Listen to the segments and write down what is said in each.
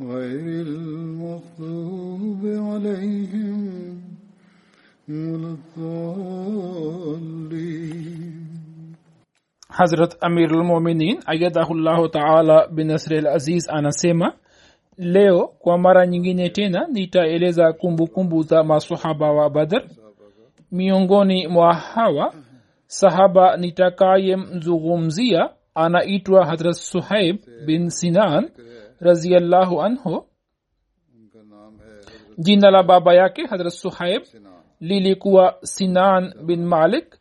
غير المغضوب عليهم ولا الضالين hazrat amirulmuminin ayadahullahu taala binasri al aziz anasema leo kwa mara nyingine tena nitaeleza kumbukumbu za masahaba wa badr miongoni mwa hawa sahaba nitakayemzungumzia anaitwa hadrat suhaib bin sinan raziallahu anhu. Jina la baba yake hadrat suhaib lilikuwa sinan bin malik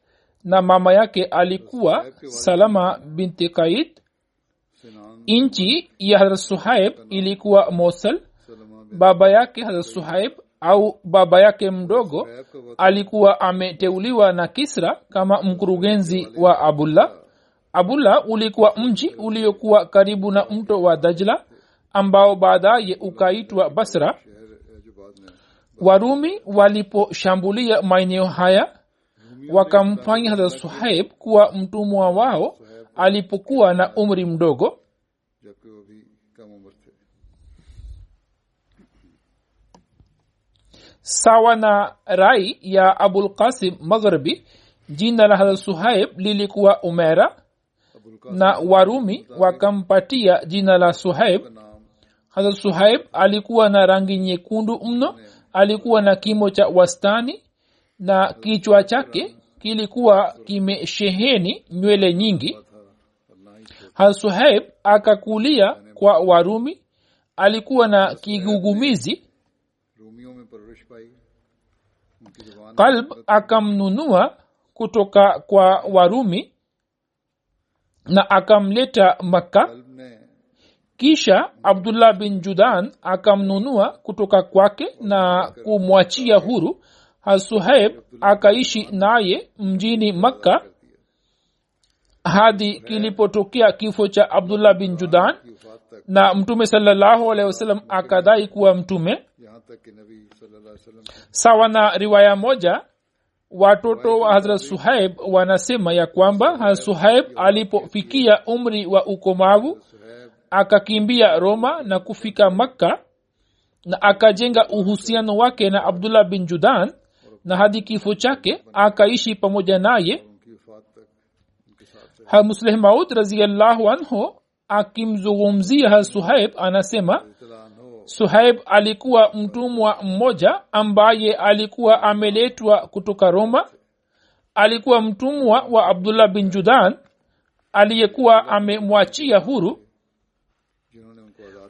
na mama yake alikuwa salama binti kaid. Nchi ya hadrat suhaib ilikuwa mosel baba yake hadrat suhaib au baba yake mdogo alikuwa ameteuliwa na kisra kama mkurugenzi wa abullah abula ulikuwa mji uliokuwa karibu na mto wa dajla ambao baadaye ukaitwa basra warumi waliposhambulia maeneo haya wakamfanya hara suhaib kuwa mtumwa wao alipokuwa na umri mdogo. Sawa na rai ya abulkasim magharibi jina la hara suhaib lilikuwa umera na warumi wakampatia jina la suhaib hazrat suhaib alikuwa na rangi nyekundu mno alikuwa na kimo cha wastani na kichwa chake kilikuwa kimesheheni nywele nyingi. Hasuhaib akakulia kwa warumi alikuwa na kigugumizi. Kalb akamnunua kutoka kwa warumi na akamleta makka kisha abdullah bin judan akamnunua kutoka kwake na kumwachia huru. Hasuhaib akaishi naye mjini makka hadi kilipotokea kifo cha abdullah bin judan. Na mtume salallahu alehi wasallam akadai kuwa mtume. Sawa na riwaya moja watoto wa hazrat suhaib wanasema ya kwamba suhaib alipofikia umri wa ukomavu akakimbia roma na kufika makka na akajenga uhusiano wake na abdullah bin judan na hadi kifo chake akaishi pamoja naye. Hamusleh maud raziallahu anhu akimzungumzia ha suhaib anasema suhaib alikuwa mtumwa mmoja ambaye alikuwa ameletwa kutoka roma. Alikuwa mtumwa wa abdullah bin judan aliyekuwa amemwachia huru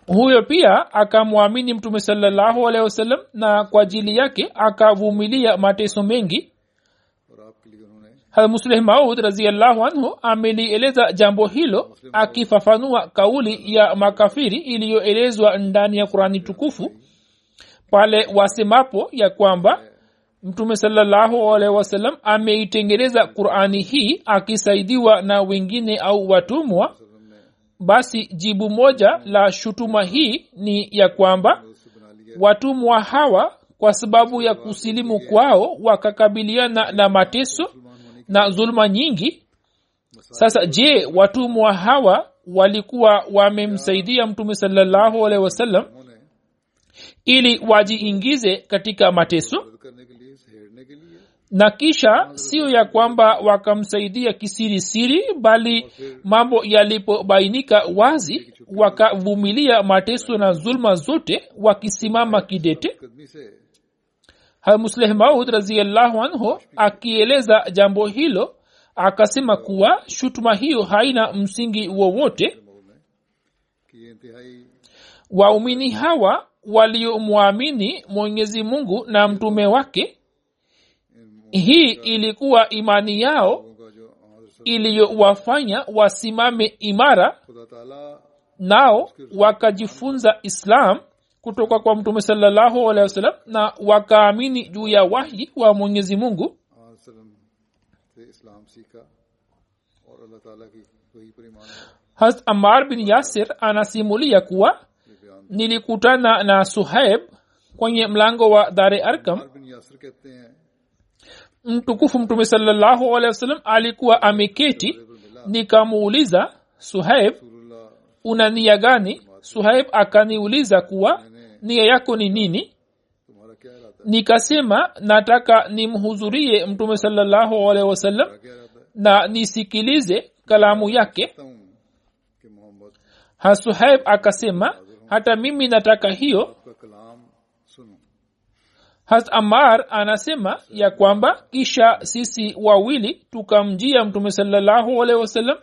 huyo pia akamwamini mtume salllahu alehi wasallam na kwa ajili yake akavumilia mateso mengi. Hamusleh maud raziallahu anhu amelieleza jambo hilo akifafanua kauli ya makafiri iliyoelezwa ndani ya kurani tukufu pale wasemapo ya kwamba mtume salllahu alehi wasallam ameitengeneza qurani hii akisaidiwa na wengine au watumwa basi jibu moja la shutuma hii ni ya kwamba watumwa hawa kwa sababu ya kusilimu kwao wakakabiliana na mateso na zuluma nyingi. Sasa je watumwa hawa walikuwa wamemsaidia mtume salallahu alehi wasallam ili wajiingize katika mateso? na kisha sio ya kwamba wakamsaidia kisiri siri bali mambo yalipobainika wazi wakavumilia mateso na zulma zote wakisimama kidete. Hamusleh maud raziallahu anhu akieleza jambo hilo akasema kuwa shutuma hiyo haina msingi wowote. Waumini hawa waliomwamini mwenyezi mungu na mtume wake hii ilikuwa imani yao iliyowafanya wasimame imara nao wakajifunza islam kutoka kwa mtume salallahu alehi wasallam na wakaamini juu ya wahi wa mwenyezi mungu. Harat amar bin yasir anasimulia kuwa nilikutana na suhaib kwenye mlango wa dare arkam mtukufu mtume salllahu alehi wa sallam alikuwa ameketi nikamuuliza suhaib una nia gani? Suhaib akaniuliza kuwa nia yako ni nini? Nikasema nataka nimhudhurie mtume salllahu alehi wasallam na nisikilize kalamu yake. Hasuhaib akasema hata mimi nataka hiyo has amar anasema ya kwamba kisha sisi wawili tukamjia mtume salallahu wasallam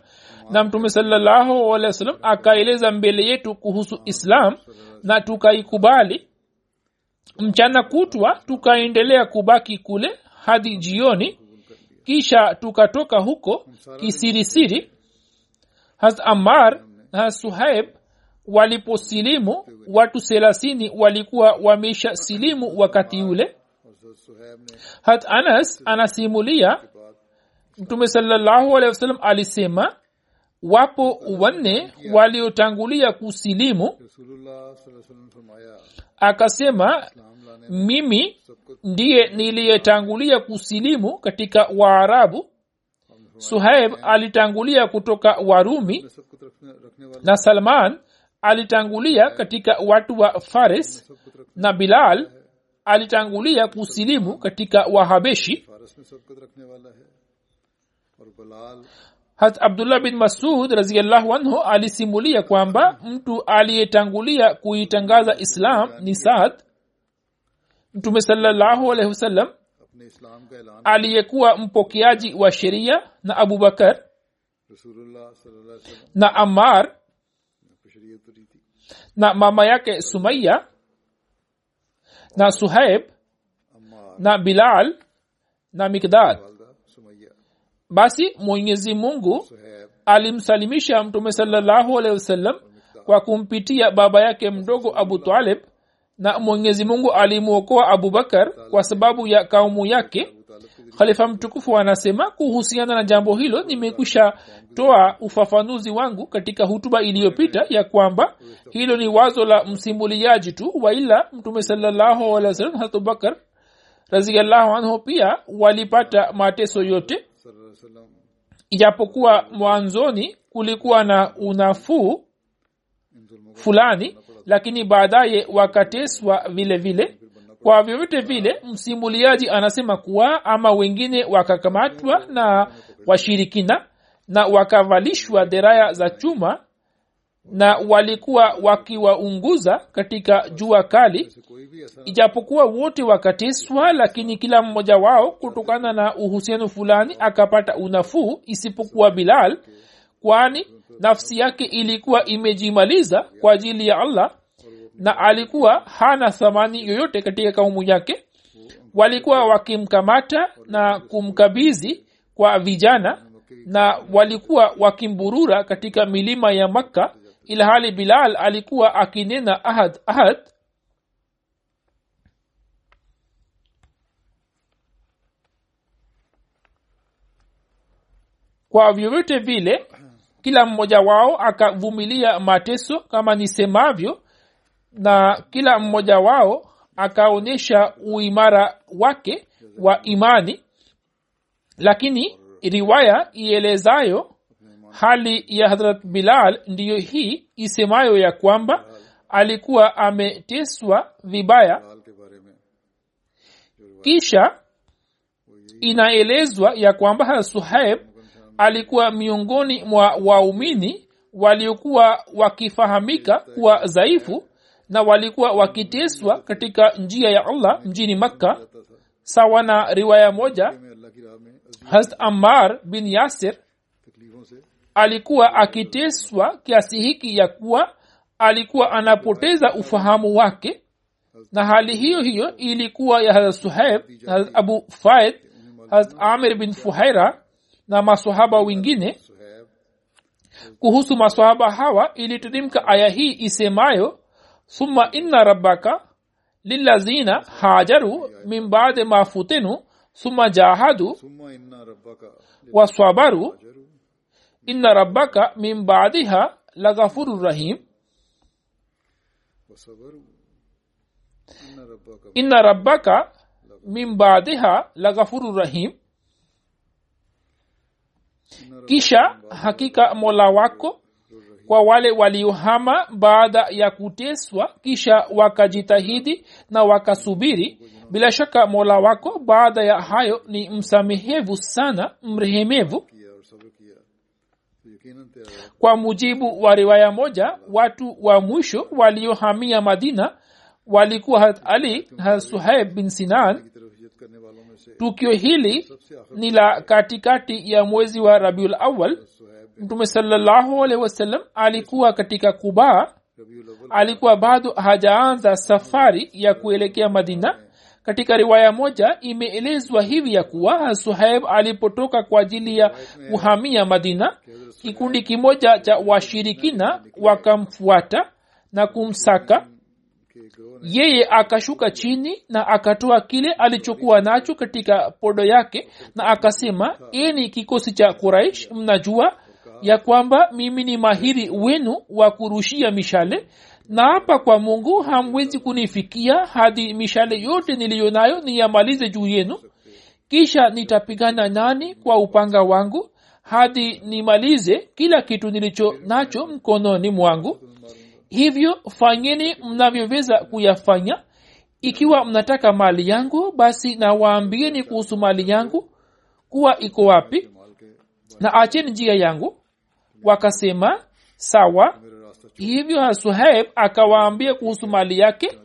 na mtume salallahu wasallam akaeleza mbele yetu kuhusu islam na tukaikubali. Mchana kutwa tukaendelea kubaki kule hadi jioni. Kisha tukatoka huko kisirisiri. Has amar na suhaib waliposilimu watu thelathini walikuwa wamesha silimu wakati yule hat anas anasimulia mtume salllahu alisema wapo wanne waliotangulia kusilimu. Akasema mimi ndiye niliyetangulia kusilimu katika waarabu. Suhaib alitangulia kutoka warumi na salman alitangulia katika watu wa fares na bilal alitangulia kusilimu katika wahabeshi. Hat abdullah bin masud raziallahu anhu alisimulia kwamba mtu aliyetangulia kuitangaza islam ni saad. Mtume salallahu alaihi aliyekuwa mpokeaji wa sheria na abubakar na amar na mama yake sumaiya na suhaib na bilal na mikdad basi mwenyezi mungu alimsalimisha mtume salallahu alehi wasallam kwa kumpitia baba yake mdogo abu talib na mwenyezi mungu alimwokoa abubakar kwa sababu ya kaumu yake khalifa mtukufu anasema kuhusiana na jambo hilo nimekwisha toa ufafanuzi wangu katika hutuba iliyopita ya kwamba hilo ni wazo la msimbuliaji tu waila mtume sallahualwasalam hatubakar raziallahu anhu pia walipata mateso yote. Ijapokuwa mwanzoni kulikuwa na unafuu fulani lakini baadaye wakateswa vile vile kwa vyovyote vile msimuliaji anasema kuwa ama wengine wakakamatwa na washirikina na wakavalishwa deraya za chuma na walikuwa wakiwaunguza katika jua kali ijapokuwa wote wakateswa lakini kila mmoja wao kutokana na uhusiano fulani akapata unafuu isipokuwa bilal kwani nafsi yake ilikuwa imejimaliza kwa ajili ya allah na alikuwa hana thamani yoyote katika kaumu yake. Walikuwa wakimkamata na kumkabizi kwa vijana na walikuwa wakimburura katika milima ya makka ilhali bilal alikuwa akinena ahad ahad. Kwa vyovyote vile kila mmoja wao akavumilia mateso kama nisemavyo na kila mmoja wao akaonyesha uimara wake wa imani lakini riwaya ielezayo hali ya harat bilal ndiyo hii isemayo ya kwamba alikuwa ameteswa vibaya. Kisha inaelezwa ya kwamba suhaib alikuwa miongoni mwa waumini waliokuwa wakifahamika kuwa dhaifu na walikuwa wakiteswa katika njia ya allah mjini makka sawa na riwaya moja hast ammar bin yasir alikuwa akiteswa kiasi hiki ya kuwa alikuwa anapoteza ufahamu wake na hali hiyo hiyo ilikuwa ya hazrat suhaib hazrat abu faid hazrat amir bin fuhaira na masahaba wengine. Kuhusu masahaba hawa iliteremka aya hii isemayo summa inna rabbaka lilazina hajaru min baadi ma futinu summa jahadu waswabaru inna rabbaka min baadiha laghafuru rahim. inna rabbaka min baadiha laghafuru rahim. Kisha hakika mola wako kwa wale waliohama baada ya kuteswa kisha wakajitahidi na wakasubiri. Bila shaka mola wako baada ya hayo ni msamehevu sana mrehemevu. Kwa mujibu wa riwaya moja watu wa mwisho waliohamia madina walikuwa hat ali hasuhaib bin sinan. Tukio hili ni la katikati ya mwezi wa rabiul awal mtume salllahu alehi alikuwa katika kubaa alikuwa bado hajaanza safari ya kuelekea madina. Katika riwaya moja imeelezwa hivi ya kuwa suhaib alipotoka kwa ajili ya kuhamia madina kikundi kimoja cha washirikina wakamfuata na kumsaka. Yeye akashuka chini na akatoa kile alichokuwa nacho katika podo yake na akasema ini kikosi cha kuraish mnajua ya kwamba mimi ni mahiri wenu wa kurushia mishale na naapa kwa mungu hamwezi kunifikia hadi mishale yote niliyo nayo niyamalize juu yenu. Kisha nitapigana nani kwa upanga wangu hadi nimalize kila kitu nilicho nacho mkononi mwangu? Hivyo fanyeni mnavyoweza kuyafanya. Ikiwa mnataka mali yangu basi nawaambieni kuhusu mali yangu kuwa iko wapi na acheni njia yangu wakasema sawa. Hivyo suhaib akawaambia kuhusu mali yake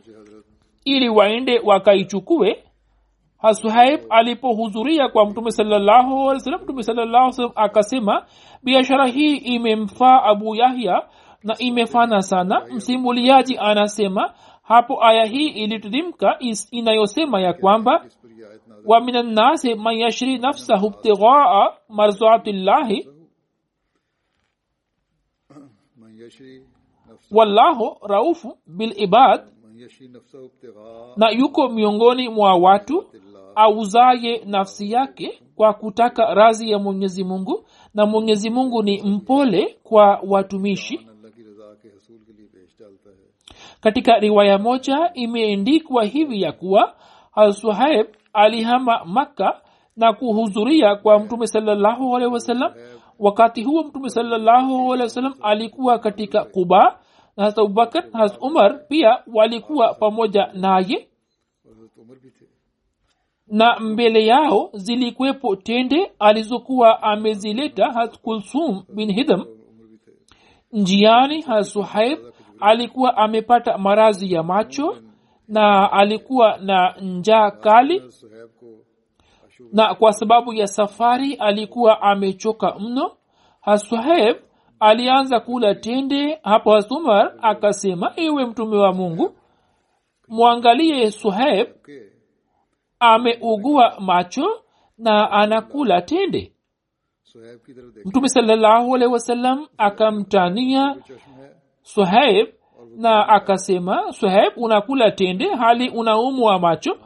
ili waende wakaichukue. Hasuhaib alipohudhuria kwa mtume salllahualwasalam mtume sallallahu akasema biashara hii imemfaa abu yahya na imefana sana. Msimuliaji anasema hapo aya hii ilitirimka inayosema ya kwamba wa minannasi man yashri nafsahu btighaa marzatillahi wallahu raufu bilibad na yuko miongoni mwa watu auzaye nafsi yake kwa kutaka razi ya mwenyezi mungu. Na mwenyezi mungu ni mpole kwa watumishi. Katika riwaya moja imeendikwa hivi ya kuwa alsuhaib alihama makka na kuhudhuria kwa mtume salallahu alehi wasallam wakati huo mtume sallahualwasalam alikuwa katika kuba na hasa abubakar na hasa umar pia walikuwa pamoja naye. Na mbele yao zilikwepo tende alizokuwa amezileta has kulsum bin hidham njiani has suhaib alikuwa amepata marazi ya macho na alikuwa na njaa kali na kwa sababu ya safari alikuwa amechoka mno. Hasaeb alianza kula tende. Hapo hasumar akasema iwe mtume wa mungu mwangalie suheb ameugua macho na anakula tende. Mtume salallahu alehi akamtania suhaib na akasema suhaib unakula tende? Hali unaumwa macho?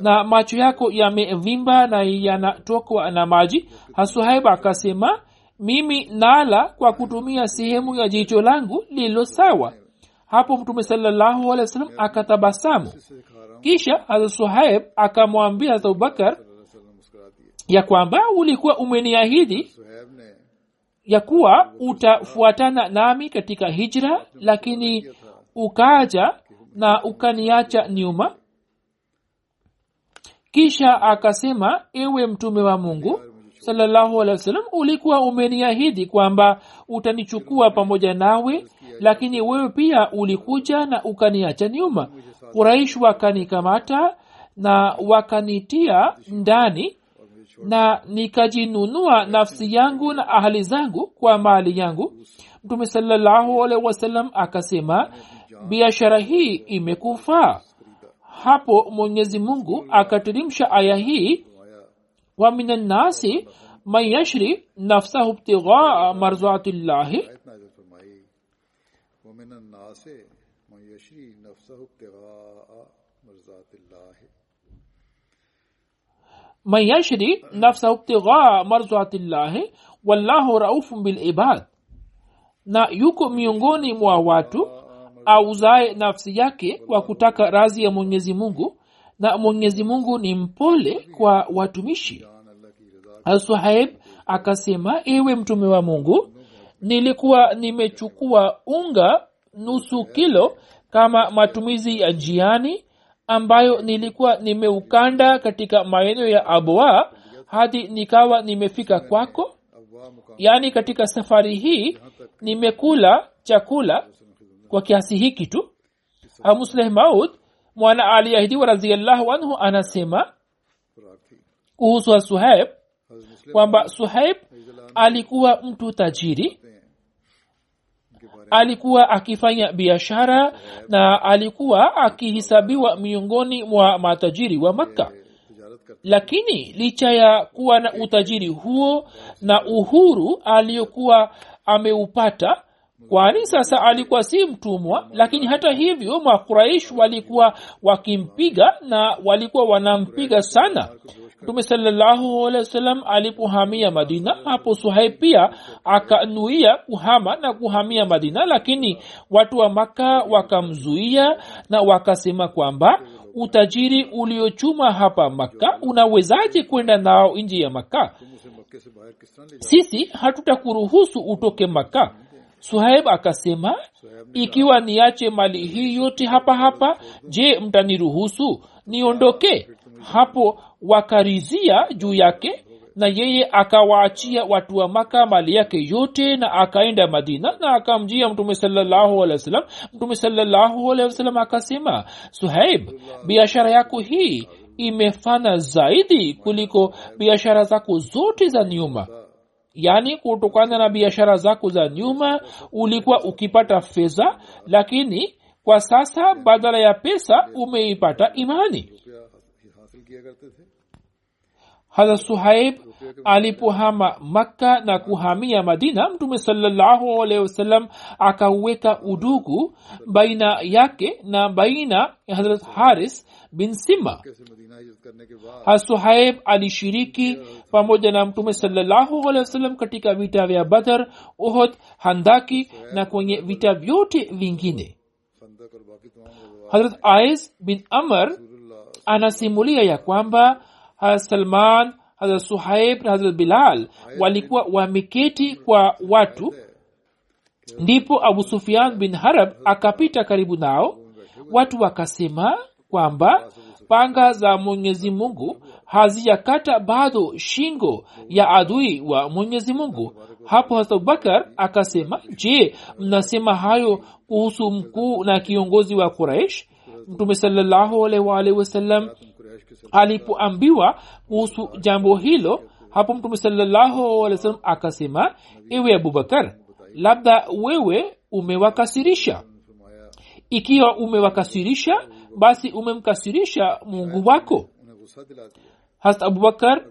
na macho yako yamevimba na yanatokwa na maji. Hasuhaib akasema mimi nala kwa kutumia sehemu ya jicho langu lilo sawa. Hapo mtume salallahu akatabasamu. Kisha hasuhaib akamwambia abubakar ya kwamba ulikuwa umeniahidi ya kuwa utafuatana nami katika hijra lakini ukaja na ukaniacha nyuma kisha akasema ewe mtume wa mungu salallahu alehi ulikuwa umeniahidi kwamba utanichukua pamoja nawe lakini wewe pia ulikuja na ukaniacha nyuma. Kuraish wakanikamata na wakanitia ndani na nikajinunua nafsi yangu na ahali zangu kwa mali yangu. Mtume salallahu wasallam akasema biashara hii imekufaa hapo mwenyezi mungu akatirimsha aya hii wa minannasi man yashri nafsahu btighaa marzatillahi من يشري نفسه ابتغاء مرضات الله والله رؤوف بالعباد na yuko miongoni mwa watu auzae nafsi yake kwa kutaka razi ya mwenyezi mungu na mwenyezi mungu ni mpole kwa watumishi. Alsuhaib akasema ewe mtume wa mungu nilikuwa nimechukua unga nusu kilo kama matumizi ya njiani ambayo nilikuwa nimeukanda katika maeneo ya aboa hadi nikawa nimefika kwako. Yaani katika safari hii nimekula chakula kwa kiasi hiki tu. Amusleh maud mwana aliahidiwa raziallahu anhu anasema kuhusu suhaib kwamba suhaib alikuwa mtu tajiri alikuwa akifanya biashara na alikuwa akihesabiwa miongoni mwa matajiri wa makka. Lakini licha ya kuwa na utajiri huo na uhuru aliyokuwa ameupata kwani sasa alikuwa si mtumwa lakini hata hivyo makuraish walikuwa wakimpiga na walikuwa wanampiga sana. Mtume salallahu alehi wa sallam alipohamia madina hapo suhai pia akanuia kuhama na kuhamia madina lakini watu wa maka wakamzuia na wakasema kwamba utajiri uliochuma hapa makka unawezaje kwenda nao nji ya makka? Sisi hatutakuruhusu utoke makka suhaib akasema ikiwa niache mali hii yote hapa hapa je mtaniruhusu? Niondoke. Hapo wakarizia juu yake na yeye akawaachia watu wa maka mali yake yote na akaenda madina na akamjia mtume sallahualwasalam mtume sallahualwasalam akasema suhaib biashara yako hii imefana zaidi kuliko biashara zako zote za nyuma yani kutokana na biashara zako za nyuma ulikuwa ukipata fedha lakini kwa sasa badala ya pesa umeipata imani. Hadrat suhaib alipohama makka na kuhamia madina mtume salllahu akaweka udugu baina yake na baina ya haris bin sima hasuhaib alishiriki pamoja na mtume salllahu katika vita vya badhar uhod handaki na kwenye vita vyote vingine. Harat ais bin amr anasimulia ya kwamba harat salman harat suhaib na harat bilal walikuwa wameketi kwa watu. Ndipo abu sufian bin harab akapita karibu nao. Watu wakasema kwamba panga za mwenyezi mungu hazijakata bado shingo ya adui wa mwenyezi mungu. Hapo hasa abubakar akasema je mnasema hayo kuhusu mkuu na kiongozi wa quraish mtume salllahualwalhi alipoambiwa kuhusu jambo hilo hapo mtume salllahualwasalam akasema ewe abubakar labda wewe umewakasirisha. Ikiwa umewakasirisha basi umemkasirisha mungu wako hast abubakar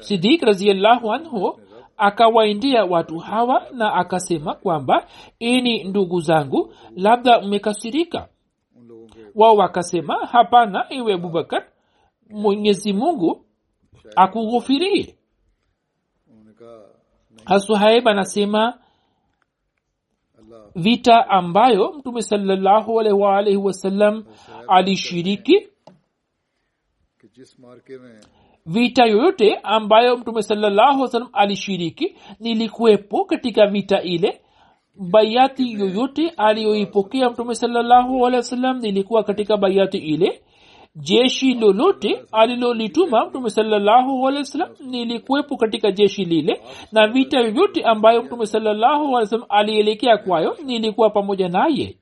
sidik raziallahu anhu akawaindia watu hawa na akasema kwamba ini ndugu zangu labda mmekasirika. Wao wakasema hapana iwe abubakar mwenyezi mungu akughufirie. Hasuhaib anasema vita ambayo mtume salallahu alaihi waalaihi wasallam alishiriki vita yoyote ambayo mtume salllahu salam alishiriki nilikuwepo katika vita ile. Bayati yoyote aliyoipokea mtume salllahu alehi wasallam nilikuwa katika bayati ile. Jeshi lolote alilolituma mtume salllahu alehi wasallam nilikuwepo katika jeshi lile. Na vita yoyote ambayo mtume salllahu alehi wasallam alielekea kwayo nilikuwa pamoja naye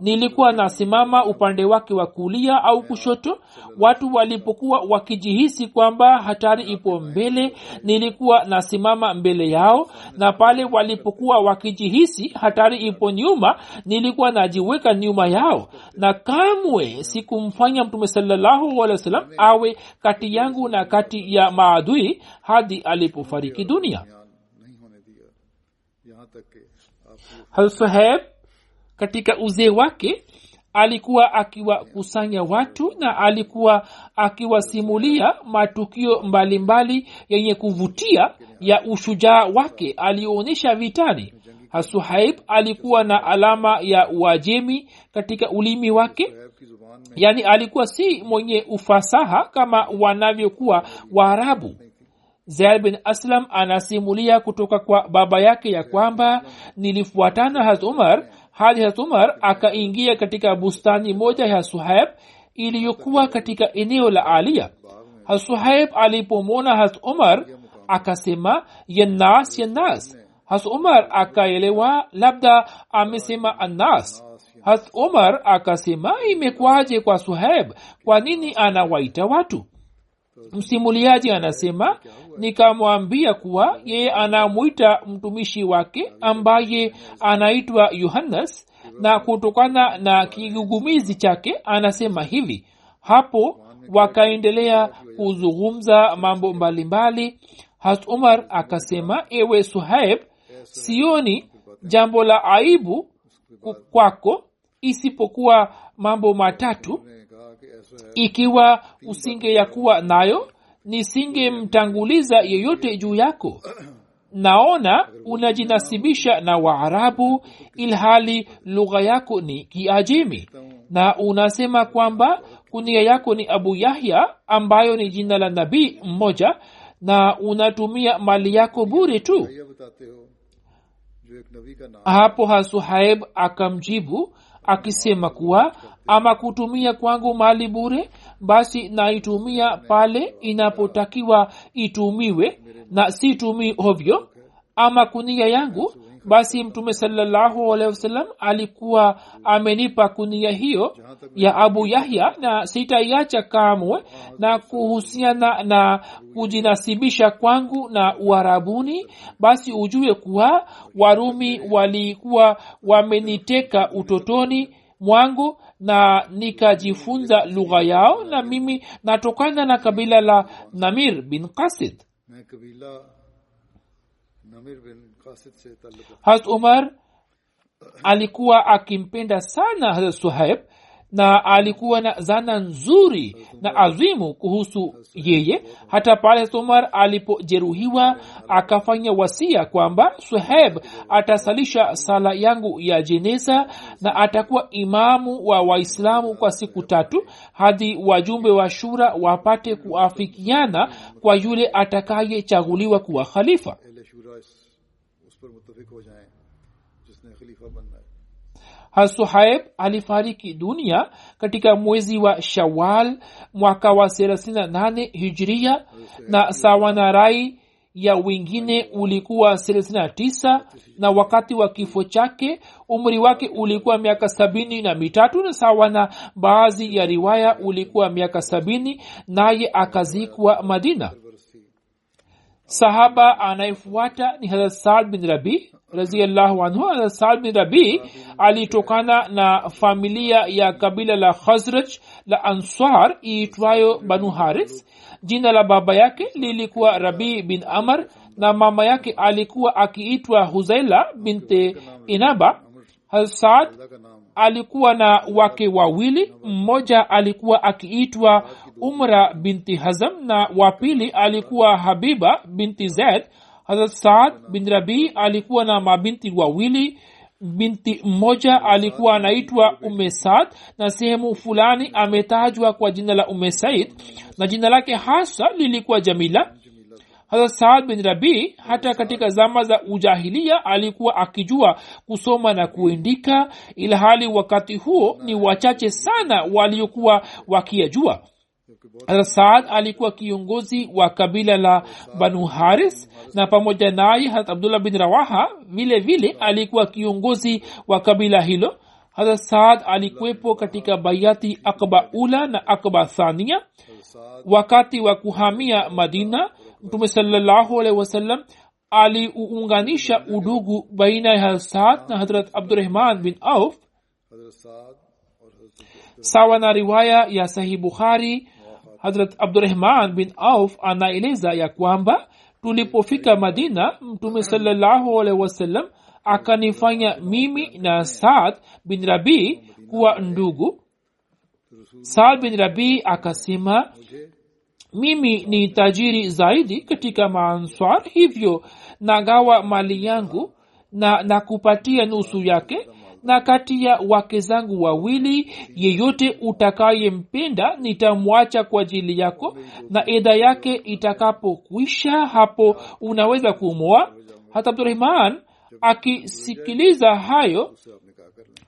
nilikuwa nasimama upande wake wa kulia au kushoto. Watu walipokuwa wakijihisi kwamba hatari ipo mbele nilikuwa nasimama mbele yao. Na pale walipokuwa wakijihisi hatari ipo nyuma nilikuwa najiweka nyuma yao. Na kamwe sikumfanya mtume sallahualwasalam awe kati yangu na kati ya maadui hadi alipofariki dunia. Hal katika uzee wake alikuwa akiwakusanya watu na alikuwa akiwasimulia matukio mbalimbali yenye kuvutia ya ushujaa wake. Aliyoonyesha vitani. Hasuhaib alikuwa na alama ya uajemi katika ulimi wake. Yaani alikuwa si mwenye ufasaha kama wanavyokuwa waarabu. Zaid bin aslam anasimulia kutoka kwa baba yake ya kwamba nilifuatana haz umar hadi hat umar akaingia katika bustani moja ya suhaib iliyokuwa katika eneo la alia hasuhaib alipomwona hat umar akasema yannas yannas has umar akaelewa labda amesema annas. Hat umar akasema imekwaje kwa suhaib? Kwa nini anawaita watu msimuliaji anasema nikamwambia kuwa yeye anamwita mtumishi wake ambaye anaitwa yohannas na kutokana na kigugumizi chake anasema hivi hapo wakaendelea kuzungumza mambo mbalimbali. Has umar akasema ewe suhaib sioni jambo la aibu kwako isipokuwa mambo matatu ikiwa usingeyakuwa nayo nisingemtanguliza yeyote juu yako. Naona unajinasibisha na waarabu ilhali lugha yako ni kiajimi na unasema kwamba kunia yako ni abu yahya ambayo ni jina la nabii mmoja na unatumia mali yako bure tu. Hapo hasuhaib akamjibu akisema kuwa ama kutumia kwangu mali bure basi naitumia pale inapotakiwa itumiwe na situmii hovyo. Ama kunia yangu basi mtume wasallam alikuwa amenipa kunia hiyo ya abu yahya na sitaiacha kamwe na kuhusiana na kujinasibisha kwangu na uharabuni basi ujue kuwa warumi walikuwa wameniteka utotoni mwangu na nikajifunza lugha yao na mimi natokana na kabila la namir bin kasid harat umar alikuwa akimpenda sana harat suhaib na alikuwa na zana nzuri na azimu kuhusu yeye. Hata pale umar alipojeruhiwa akafanya wasia kwamba suheb atasalisha sala yangu ya jeneza na atakuwa imamu wa waislamu kwa siku tatu hadi wajumbe wa shura wapate kuafikiana kwa yule atakayechaguliwa kuwa khalifa hasuhaib alifariki dunia katika mwezi wa shawal mwaka wa 38 hijria na sawa na rai ya wengine ulikuwa 39 na wakati wa kifo chake umri wake ulikuwa miaka sabini na mitatu na sawa na baadhi ya riwaya ulikuwa miaka sabini naye akazikwa madina sahaba anayefuata ni hazrat saad bin rabi raziallahu anhu. Hazrat saad bin rabi alitokana na familia ya kabila la khazraj la answar iitwayo banu haris. Jina la baba yake lilikuwa rabi bin amar na mama yake alikuwa akiitwa huzaila binte inaba. Hasaad alikuwa na wake wawili. Mmoja alikuwa akiitwa umra binti hazam na wa pili alikuwa habiba binti zaid. Hazrat saad bin rabii alikuwa na mabinti wawili. Binti mmoja alikuwa anaitwa ume saad na sehemu fulani ametajwa kwa jina la ume said na jina lake hasa lilikuwa jamila. Hata saad bin rabii hata katika zama za ujahilia alikuwa akijua kusoma na kuindika ilhali wakati huo ni wachache sana waliokuwa wakiyajua saad alikuwa kiongozi wa kabila la banu haris na pamoja naye harat abdullah bin rawaha vile vile alikuwa kiongozi wa kabila hilo. Harat saad alikuwepo katika bayati akba ula na akba thania wakati wa kuhamia madina mtume salllahu alehi wasallam aliuunganisha udugu baina ya harat na harat abdurahman bin auf. Sawa na riwaya ya sahih bukhari hadrat abdurahman bin auf anaeleza ya kwamba tulipofika madina mtume salallahu alaihi wasallam akanifanya mimi na saad bin rabii kuwa ndugu. Saad bin rabii akasema mimi ni tajiri zaidi katika maanswar hivyo nagawa mali yangu na nakupatia nusu yake na kati ya wake zangu wawili yeyote utakayempenda nitamwacha kwa ajili yako. Na edha yake itakapokwisha hapo unaweza kumwoa. Hata abdurahman akisikiliza hayo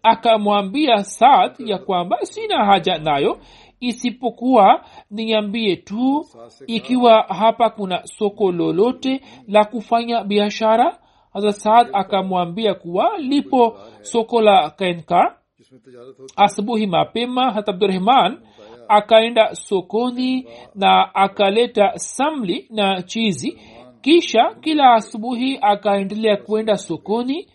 akamwambia saad ya kwamba sina haja nayo. Isipokuwa niambie tu ikiwa hapa kuna soko lolote la kufanya biashara haza saad akamwambia kuwa lipo soko la kainka asubuhi mapema hata abdurahman akaenda sokoni na akaleta samli na chizi. Kisha kila asubuhi akaendelea kwenda sokoni.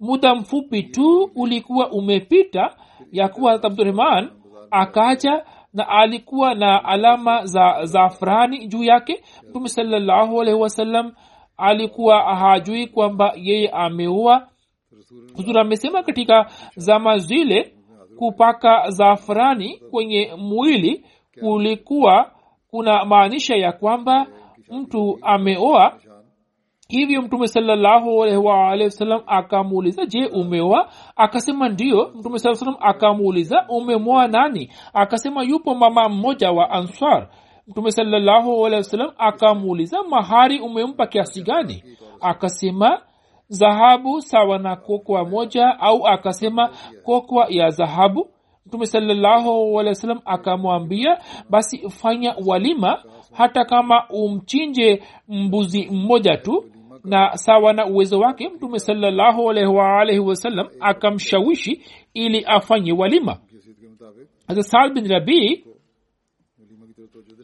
Muda mfupi tu ulikuwa umepita ya kuwa hata abdurahman akaja na alikuwa na alama za zafrani juu yake. Mtume salallahu alaihi wasallam alikuwa hajui kwamba yeye ameua. Huzuri amesema katika zama zile kupaka zafrani kwenye mwili kulikuwa kuna maanisha ya kwamba mtu ameoa. Hivyo mtume wasallam akamuuliza je umeoa? Akasema ndio mtume saa salam akamuuliza umemoa nani? Akasema yupo mama mmoja wa answar mtume salllahu alehi wasallam akamuuliza mahari umempa kiasi gani? Akasema dhahabu sawa na kokwa moja au akasema kokwa ya dhahabu mtume salllahu alehi wasallam akamwambia basi fanya walima hata kama umchinje mbuzi mmoja tu. Na sawa na uwezo wake mtume salllahu alaihi waalaihi wasallam akamshawishi ili afanye walima. Hasa sal bin rabii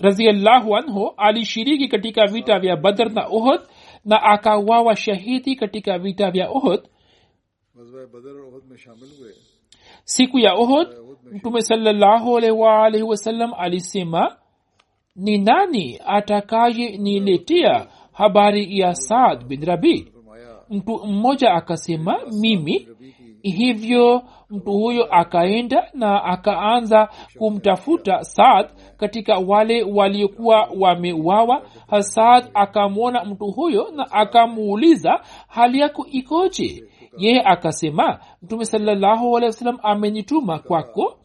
raziallahu anhu alishiriki katika vita vya badr na uhud na akawawa shahidi katika vita vya uhud. Siku ya uhud mtume salllahualwalhi alisema ni nani atakaye niletea habari ya saad bin rabi? Mtu mmoja akasema mimi hivyo mtu huyo akaenda na akaanza kumtafuta saad katika wale waliokuwa wamewawa saad akamwona mtu huyo na akamuuliza hali yako ikoje? Yeye akasema mtume salallahu amenyituma kwako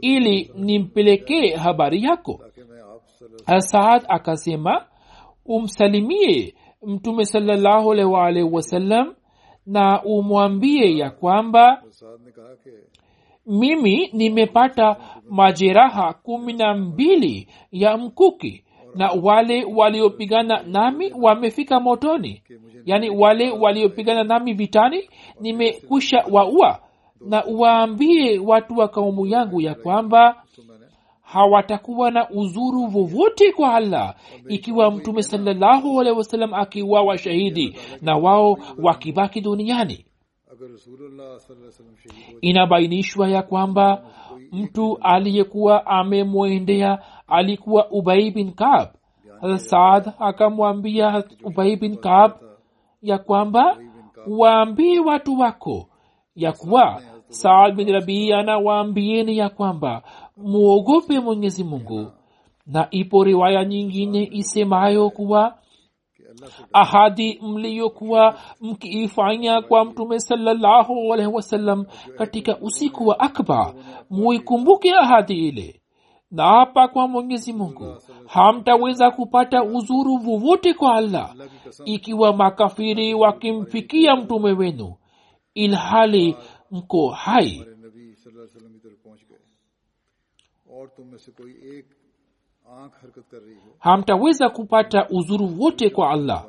ili nimpelekee habari yako. Saad akasema umsalimie mtume salallahu wasalam na umwambie ya kwamba mimi nimepata majeraha kumi na mbili ya mkuki na wale waliopigana nami wamefika motoni. Yaani wale waliopigana nami vitani nimekwisha waua. Na uwaambie watu wa kaumu yangu ya kwamba hawatakuwa na uzuru vovote kwa allah ikiwa mtume salallahu alehi wasallam akiwawa shahidi na wao wakibaki duniani. Inabainishwa ya kwamba mtu aliyekuwa amemwendea alikuwa ubai bin kab. Saad akamwambia ubai bin kab ya kwamba waambie watu wako ya kuwa saad bin rabii anawaambieni ya kwamba muogope mwenyezi mungu. Na ipo riwaya nyingine isemayo kuwa ahadi mliyokuwa mkiifanya kwa mtume salallahu alaihi wasallam katika usiku wa akba muikumbuke ahadi ile. Na hapa kwa mwenyezi mungu hamtaweza kupata uzuru vovote kwa allah ikiwa makafiri wakimfikia mtume wenu ilhali mko hai hamtaweza kupata uzuru wote kwa allah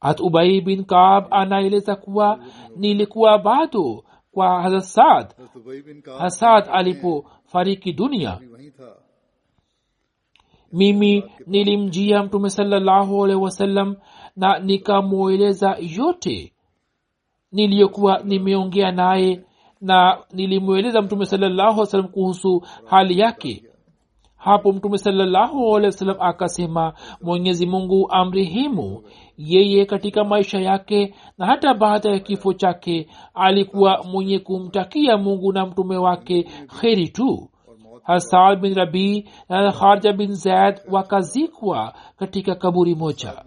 hat ubai bin kab anaeleza kuwa nilikuwa bado kwa hasad hasad alipofariki dunia mimi nilimjia mtume salallahu wasallam na nikamweleza yote niliyokuwa nimeongea naye na nilimweleza mtume salallahu wasallam kuhusu hali yake. Hapo mtume salallahu wa wasallam akasema mwenyezi mungu amrihimu yeye katika maisha yake na hata baada ya kifo chake alikuwa mwenye kumtakia mungu na mtume wake kheri tu. Hasad bin rabii na kharja bin zaid wakazikwa katika kaburi moja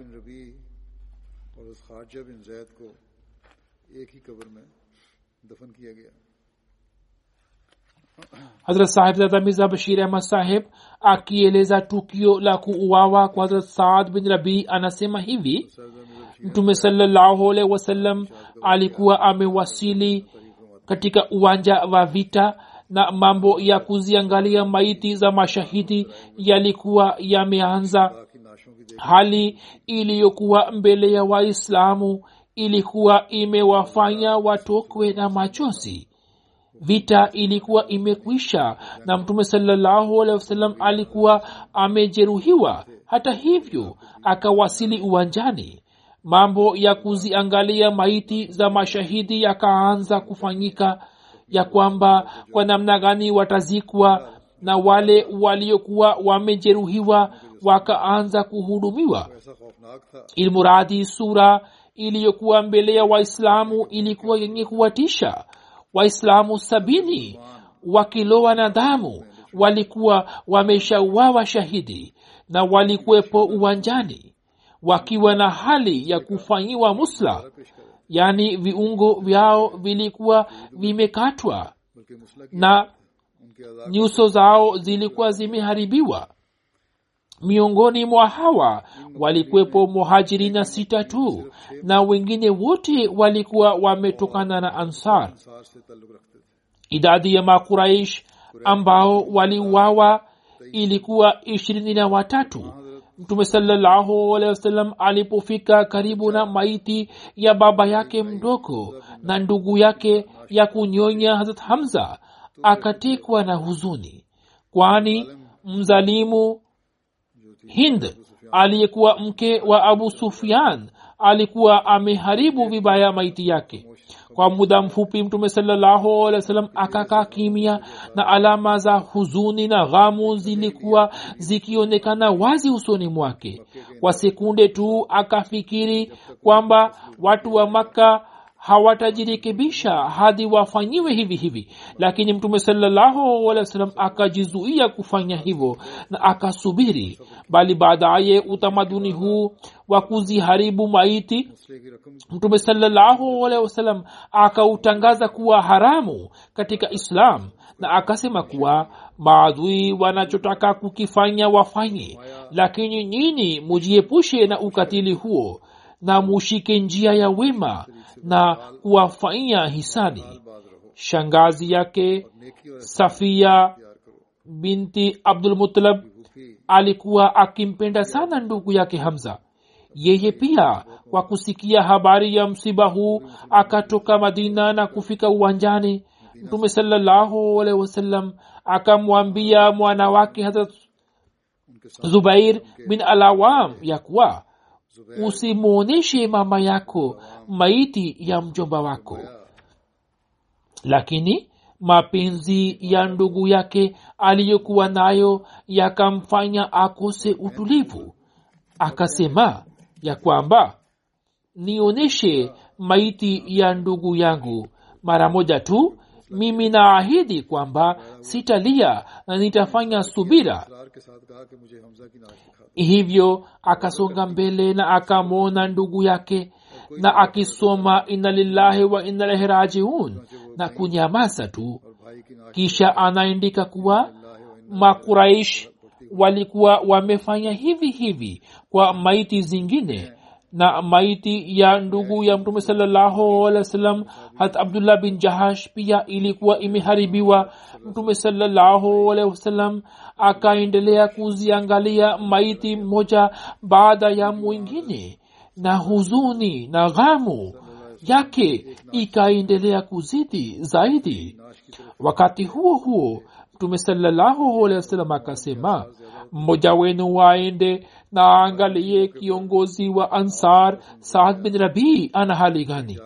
hazrat sahibzada mirza bashir ahmad saheb akieleza tukio la kuuawa kwa hazrat saad bin rabii anasema hivi mtume salllahualhi wasallam alikuwa amewasili katika uwanja wa vita na mambo ya kuziangalia maiti za mashahidi yalikuwa yameanza hali iliyokuwa mbele ya waislamu ilikuwa imewafanya watokwe na machozi. Vita ilikuwa imekwisha na mtume sawasalam alikuwa amejeruhiwa. Hata hivyo akawasili uwanjani. Mambo ya kuziangalia maiti za mashahidi yakaanza kufanyika ya kwamba kwa namna gani watazikwa na wale waliokuwa wamejeruhiwa wakaanza kuhudumiwa. Ilmuradi sura iliyokuwa mbele ya waislamu ilikuwa yenye kuwatisha. Waislamu sabini wakilowa na damu walikuwa wameshauawa shahidi na walikuwepo uwanjani wakiwa na hali ya kufanyiwa musla. Yaani viungo vyao vilikuwa vimekatwa na nyuso zao zilikuwa zimeharibiwa miongoni mwa hawa walikuwepo muhajirina sita tu na wengine wote walikuwa wametokana na ansar. Idadi ya makuraish ambao waliuawa ilikuwa ishirini na watatu. Mtume sawasalam alipofika karibu na maiti ya baba yake mdogo na ndugu yake ya kunyonya hazrat hamza akatekwa na huzuni kwani mzalimu hind aliyekuwa mke wa abu sufyan alikuwa ameharibu vibaya maiti yake. Kwa muda mfupi mtume salallahu akakaa kimya na alama za huzuni na ghamu zilikuwa zikionekana wazi usoni mwake. Kwa sekunde tu akafikiri kwamba watu wa makka hawatajirekebisha hadi wafanyiwe hivi hivi. Lakini mtume sallahualwasalam akajizuia kufanya hivyo na akasubiri. Bali baadaye utamaduni huu wa kuziharibu maiti mtume sallahualwasalam akautangaza kuwa haramu katika islam na akasema kuwa maadui wanachotaka kukifanya wafanye. Lakini nyini mujiepushe na ukatili huo na mushike njia ya wema na kuwafanyia hisani. Shangazi yake safia binti abdulmutalab alikuwa akimpenda sana ndugu yake hamza. Yeye pia kwa kusikia habari ya msiba huu akatoka madina na kufika uwanjani. Mtume salllahualhi wasallam akamwambia mwana wake hazrat zubair bin alawam ya kuwa usimwonyeshe mama yako maiti ya mjomba wako. Lakini mapenzi ya ndugu yake aliyokuwa nayo yakamfanya akose utulivu. Akasema ya kwamba nionyeshe maiti ya ndugu yangu mara moja tu mimi naahidi kwamba sitalia na nitafanya subira. Hivyo akasonga mbele na akamwona ndugu yake na akisoma ina lillahi wa ina lahi rajiun na kunyamaza tu. Kisha anaandika kuwa makuraish walikuwa wamefanya hivi hivi kwa maiti zingine na maiti ya ndugu ya mtume sallam hat abdullah bin jahash pia ilikuwa imeharibiwa. Mtume salallahu alaihi wasallam akaendelea kuziangalia maiti moja baada ya mwingine na huzuni na ghamu yake ikaendelea kuzidi zaidi. Wakati huo huo mtume salallahu alehi wasalam akasema mmoja wenu waende na angaliye kiongozi wa ansar saad bin rabii ana hali gani?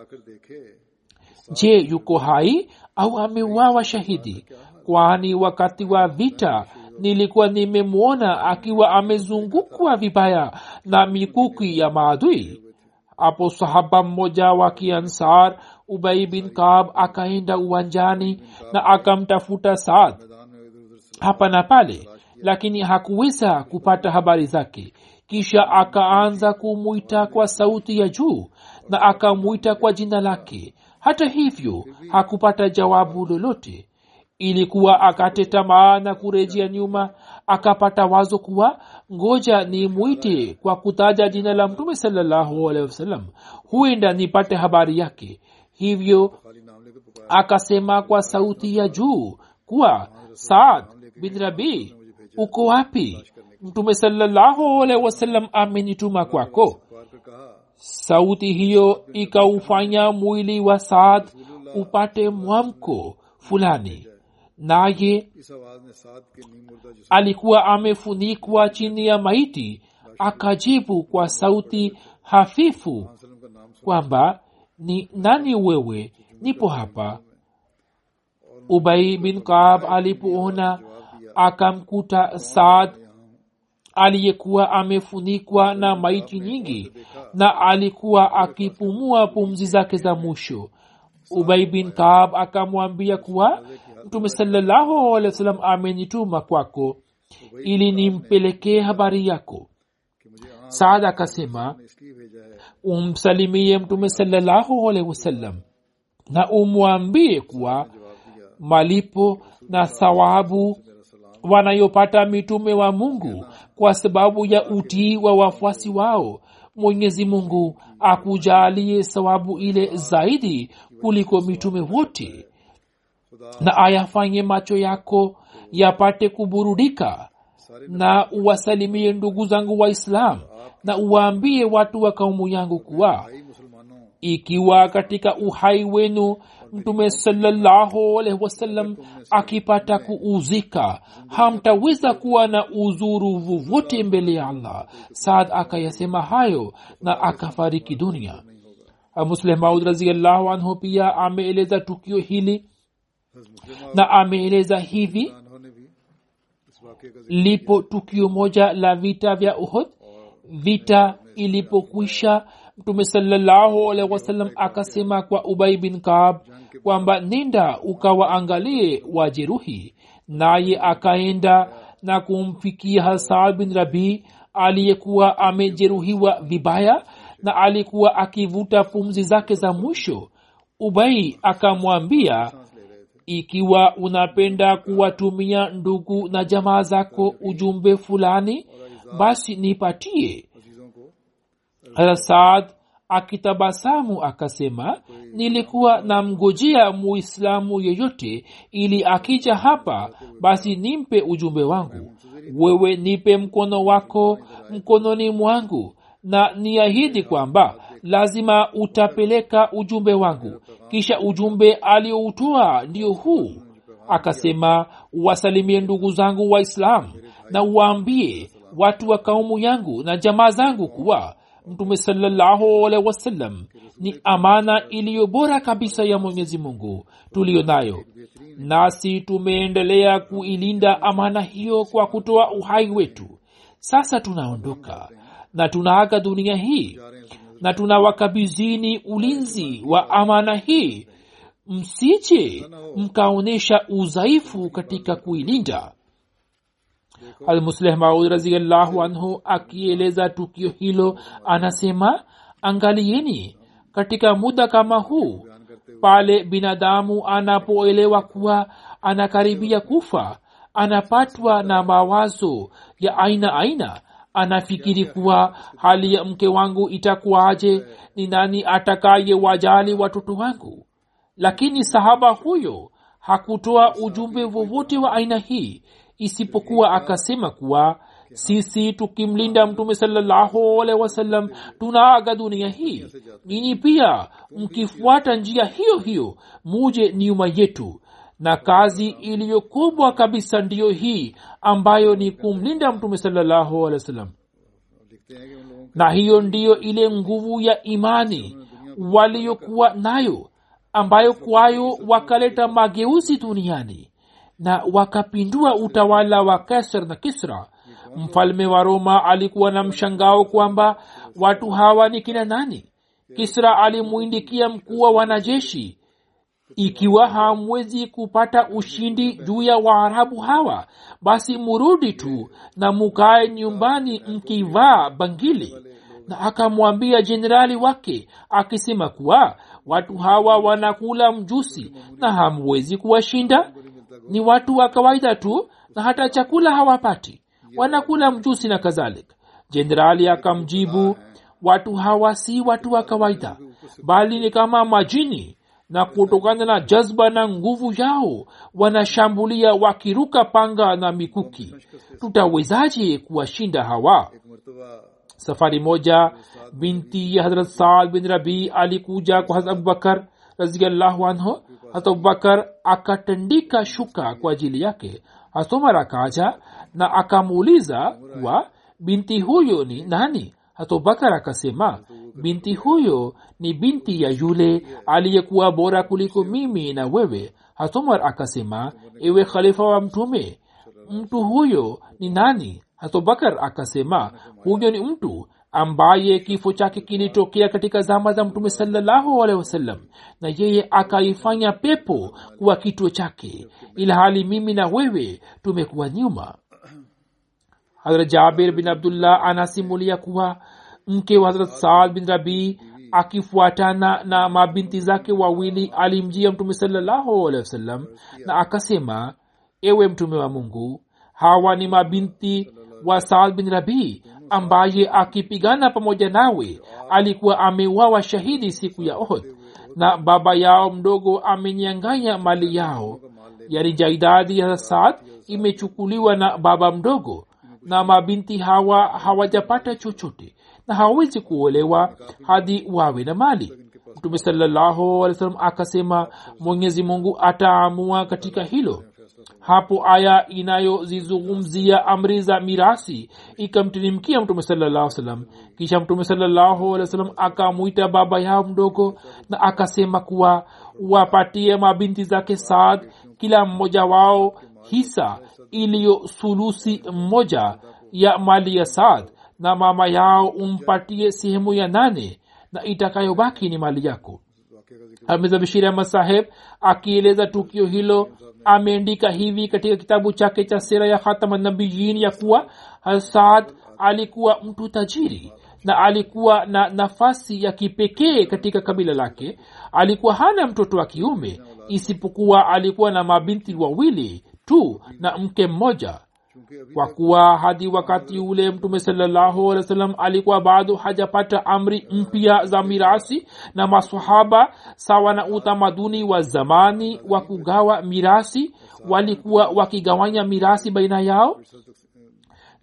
Je yuko hai au ameuawa shahidi? Kwani wakati wa vita nilikuwa nimemwona akiwa amezungukwa vibaya na mikuki ya maadui. Apo sahaba mmoja wa kiansar ubai bin kab akaenda uwanjani na akamtafuta saad hapa na pale lakini hakuweza kupata habari zake. Kisha akaanza kumwita kwa sauti ya juu na akamwita kwa jina lake. Hata hivyo hakupata jawabu lolote. Ilikuwa akate tamaa na kurejea nyuma akapata wazo kuwa ngoja ni mwite kwa kutaja jina la mtume sawasalam huenda nipate habari yake. Hivyo akasema kwa sauti ya juu kuwa saad bin rabii uko wapi? Mtume salllahu amenituma kwako. Sauti hiyo ikaufanya mwili wa saad upate mwamko fulani. Naye alikuwa amefunikwa chini ya maiti akajibu kwa sauti hafifu kwamba ni nani wewe? Nipo hapa. Ubai bin kaab alipoona akamkuta saad aliyekuwa amefunikwa na maiti nyingi na alikuwa akipumua pumzi zake za mwisho. Ubai bin kaab akamwambia kuwa mtume salallahu amenituma kwako ili nimpelekee habari yako. Saad akasema umsalimie mtume salallahu na umwambie kuwa malipo na thawabu wanayopata mitume wa mungu kwa sababu ya utii wa wafuasi wao. Mwenyezi mungu akujalie sababu ile zaidi kuliko mitume wote. Na ayafanye macho yako yapate kuburudika na uwasalimie ndugu zangu waislamu na uwaambie watu wa kaumu yangu kuwa ikiwa katika uhai wenu mtume salallahu wasallam akipata kuuzika hamtaweza kuwa na uzuru vovote mbele ya allah. Saad akayasema hayo na akafariki dunia. Musleh raziallahu anhu pia ameeleza tukio hili na ameeleza hivi lipo tukio moja la vita vya uhud. Vita ilipokwisha mtume salallahu alaihi wasallam akasema kwa ubai bin kaab kwamba nenda ukawaangalie wajeruhi naye akaenda na kumfikia hasaa bin rabii aliyekuwa amejeruhiwa vibaya na alikuwa akivuta pumzi zake za mwisho. Ubai akamwambia ikiwa unapenda kuwatumia ndugu na jamaa zako ujumbe fulani basi nipatie. Hasa akitabasamu akasema nilikuwa namngojea muislamu yeyote ili akija hapa basi nimpe ujumbe wangu. Wewe nipe mkono wako mkononi mwangu na niahidi kwamba lazima utapeleka ujumbe wangu. Kisha ujumbe aliyoutoa ndio huu. Akasema wasalimie ndugu zangu waislamu na uwaambie watu wa kaumu yangu na jamaa zangu kuwa mtume salallahu alaihi wasallam. Ni amana iliyo bora kabisa ya mwenyezi mungu tuliyo nayo. Nasi tumeendelea kuilinda amana hiyo kwa kutoa uhai wetu. Sasa tunaondoka na tunaaga dunia hii na tunawakabizini ulinzi wa amana hii. Msije mkaonyesha udhaifu katika kuilinda almusleh maud raziallahu anhu akieleza tukio hilo anasema angalieni katika muda kama huu pale binadamu anapoelewa kuwa anakaribia kufa anapatwa na mawazo ya aina aina anafikiri kuwa hali ya mke wangu itakuwaje ni nani atakaye wajali watoto wangu? Lakini sahaba huyo hakutoa ujumbe wowote wa aina hii isipokuwa akasema kuwa sisi tukimlinda mtume salllahualhi wasallam tunaaga dunia hii. Ninyi pia mkifuata njia hiyo hiyo muje nyuma yetu. Na kazi iliyokubwa kabisa ndiyo hii ambayo ni kumlinda mtume salllahualhi wasallam. Na hiyo ndiyo ile nguvu ya imani waliyokuwa nayo ambayo kwayo wakaleta mageuzi duniani na wakapindua utawala wa kesar na kisra. Mfalme wa roma alikuwa na mshangao kwamba watu hawa ni kina nani. Kisra alimwindikia mkuu wa wanajeshi ikiwa hamwezi kupata ushindi juu ya waarabu hawa basi murudi tu na mukae nyumbani mkivaa bangili. Na akamwambia jenerali wake akisema kuwa watu hawa wanakula mjusi na hamwezi kuwashinda ni watu wa kawaida tu na hata chakula hawapati. Wanakula mjusi na kadhalika. Jenerali akamjibu watu hawa si watu wa kawaida bali ni kama majini na kutokana na jazba na nguvu yao wanashambulia wakiruka panga na mikuki. Tutawezaje kuwashinda hawa? Safari moja binti ya hazrat saad bin rabi alikuja kwa hazrat abubakar raziallahu anhu abubakar akatandika shuka kwa ajili yake hasomar akaja na akamuuliza kuwa binti huyo ni nani? Hatobakar akasema binti huyo ni binti ya yule aliyekuwa bora kuliko mimi na wewe. Hatomar akasema ewe khalifa wa mtume mtu huyo ni nani? Hatobakar akasema huyo ni mtu ambaye kifo chake kilitokea katika zama za mtume salallahu na yeye akaifanya pepo kuwa kituo chake. Ilhali mimi na wewe tumekuwa nyuma. Hadrat jabir bin abdullah anasimulia kuwa mke wa hadrat saad bin rabii akifuatana na mabinti zake wawili alimjia mtume salallahu na akasema ewe mtume wa mungu hawa ni mabinti wa saad bin rabii ambaye akipigana pamoja nawe alikuwa ameuawa shahidi siku ya ohd na baba yao mdogo amenyanganya mali yao. Yani jaidadi ya saad imechukuliwa na baba mdogo na mabinti hawa hawajapata chochote na hawawezi kuolewa hadi wawe na mali. Mtume sallahualwasalam akasema mwenyezi mungu ataamua katika hilo hapo aya inayozizungumzia amri za mirasi ikamteremkia mtume salallahu salam kisha mtume salallahu akamwita baba yao mdogo na akasema kuwa wapatie mabinti zake saad kila mmoja wao hisa iliyo sulusi mmoja ya mali ya saad na mama yao umpatie sehemu ya nane na itakayobaki ni mali yako. Hamiza bishiri ahmad saheb akieleza tukio hilo ameandika hivi katika kitabu chake cha sera ya khatamanabiyin ya kuwa hasad alikuwa mtu tajiri na alikuwa na nafasi ya kipekee katika kabila lake. Alikuwa hana mtoto wa kiume isipokuwa alikuwa na mabinti wawili tu na mke mmoja kwa kuwa hadi wakati ule mtume salallahu alehi wa sallam alikuwa bado hajapata amri mpya za mirasi na masahaba sawa na utamaduni wa zamani wa kugawa mirasi walikuwa wakigawanya mirasi baina yao.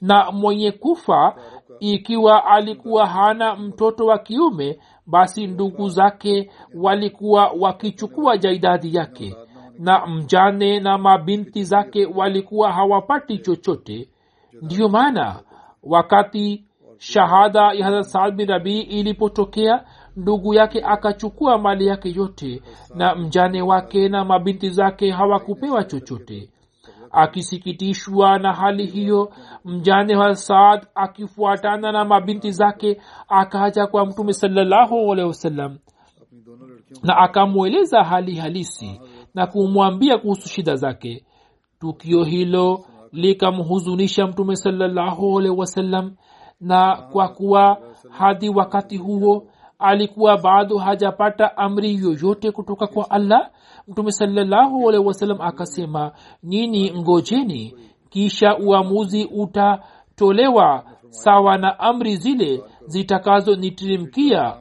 Na mwenye kufa ikiwa alikuwa hana mtoto wa kiume basi ndugu zake walikuwa wakichukua jaidadi yake na mjane na mabinti zake walikuwa hawapati chochote. Ndiyo maana wakati shahada ya hadrat saad bin rabii ilipotokea ndugu yake akachukua mali yake yote na mjane wake na mabinti zake hawakupewa chochote. Akisikitishwa na hali hiyo mjane wa saad akifuatana na mabinti zake akaja kwa mtume salallahu alehi wasallam na akamweleza hali halisi na kumwambia kuhusu shida zake. Tukio hilo likamhuzunisha mtume salallahu wasallam na kwa kuwa hadi wakati huo alikuwa bado hajapata amri yoyote kutoka kwa allah mtume salallahu wasallam akasema nyini ngojeni? Kisha uamuzi utatolewa sawa na amri zile zitakazonitirimkia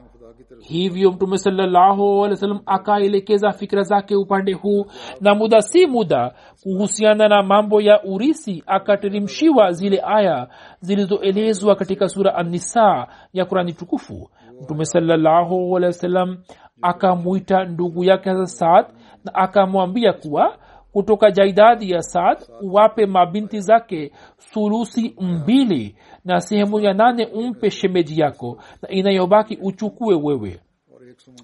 hivyo mtume sallahualwasalam akaelekeza fikira zake upande huu. Na muda si muda kuhusiana na mambo ya urisi akateremshiwa zile aya zilizoelezwa katika sura annisa ya kurani tukufu. Mtume sallahualwasalam akamwita ndugu yake hasa saad na akamwambia kuwa kutoka jaidadi ya saad uwape mabinti zake sulusi mbili na sehemu ya nane umpe shemeji yako na inayobaki uchukue wewe.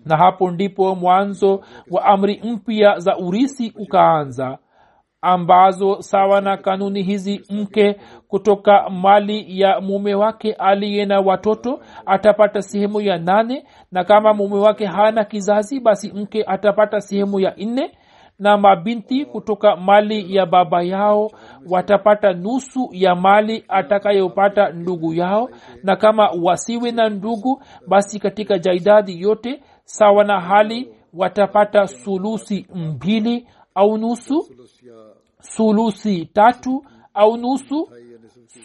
Na hapo ndipo mwanzo wa amri mpya za urisi ukaanza ambazo sawa na kanuni hizi mke kutoka mali ya mume wake aliye na watoto atapata sehemu ya nane na kama mume wake hana kizazi basi mke atapata sehemu ya nne na mabinti kutoka mali ya baba yao watapata nusu ya mali atakayopata ndugu yao. Na kama wasiwe na ndugu basi katika jaidadi yote sawa na hali watapata sulusi mbili au nusu sulusi tatu au nusu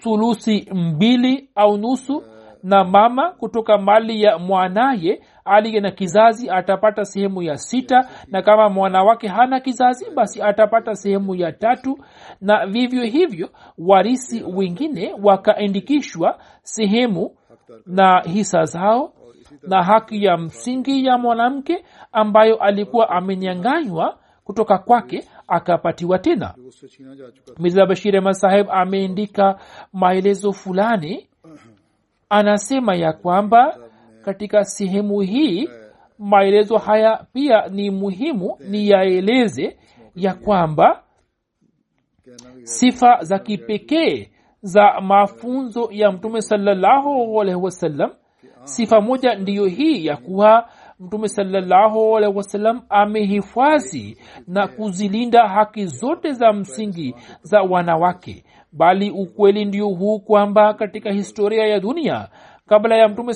sulusi mbili au nusu. Na mama kutoka mali ya mwanaye aliye na kizazi atapata sehemu ya sita. Na kama mwanawake hana kizazi basi atapata sehemu ya tatu. Na vivyo hivyo warisi wengine wakaandikishwa sehemu na hisa zao na haki ya msingi ya mwanamke ambayo alikuwa amenyanganywa kutoka kwake akapatiwa tena. Mirza bashir ahmad saheb ameandika maelezo fulani. Anasema ya kwamba katika sehemu hii maelezo haya pia ni muhimu ni yaeleze ya kwamba sifa za kipekee za mafunzo ya mtume salallahu alaihi wasallam. Sifa moja ndiyo hii ya kuwa mtume salallahu alaihi wasallam amehifadhi na kuzilinda haki zote za msingi za wanawake. Bali ukweli ndio huu kwamba katika historia ya dunia kabla ya mtume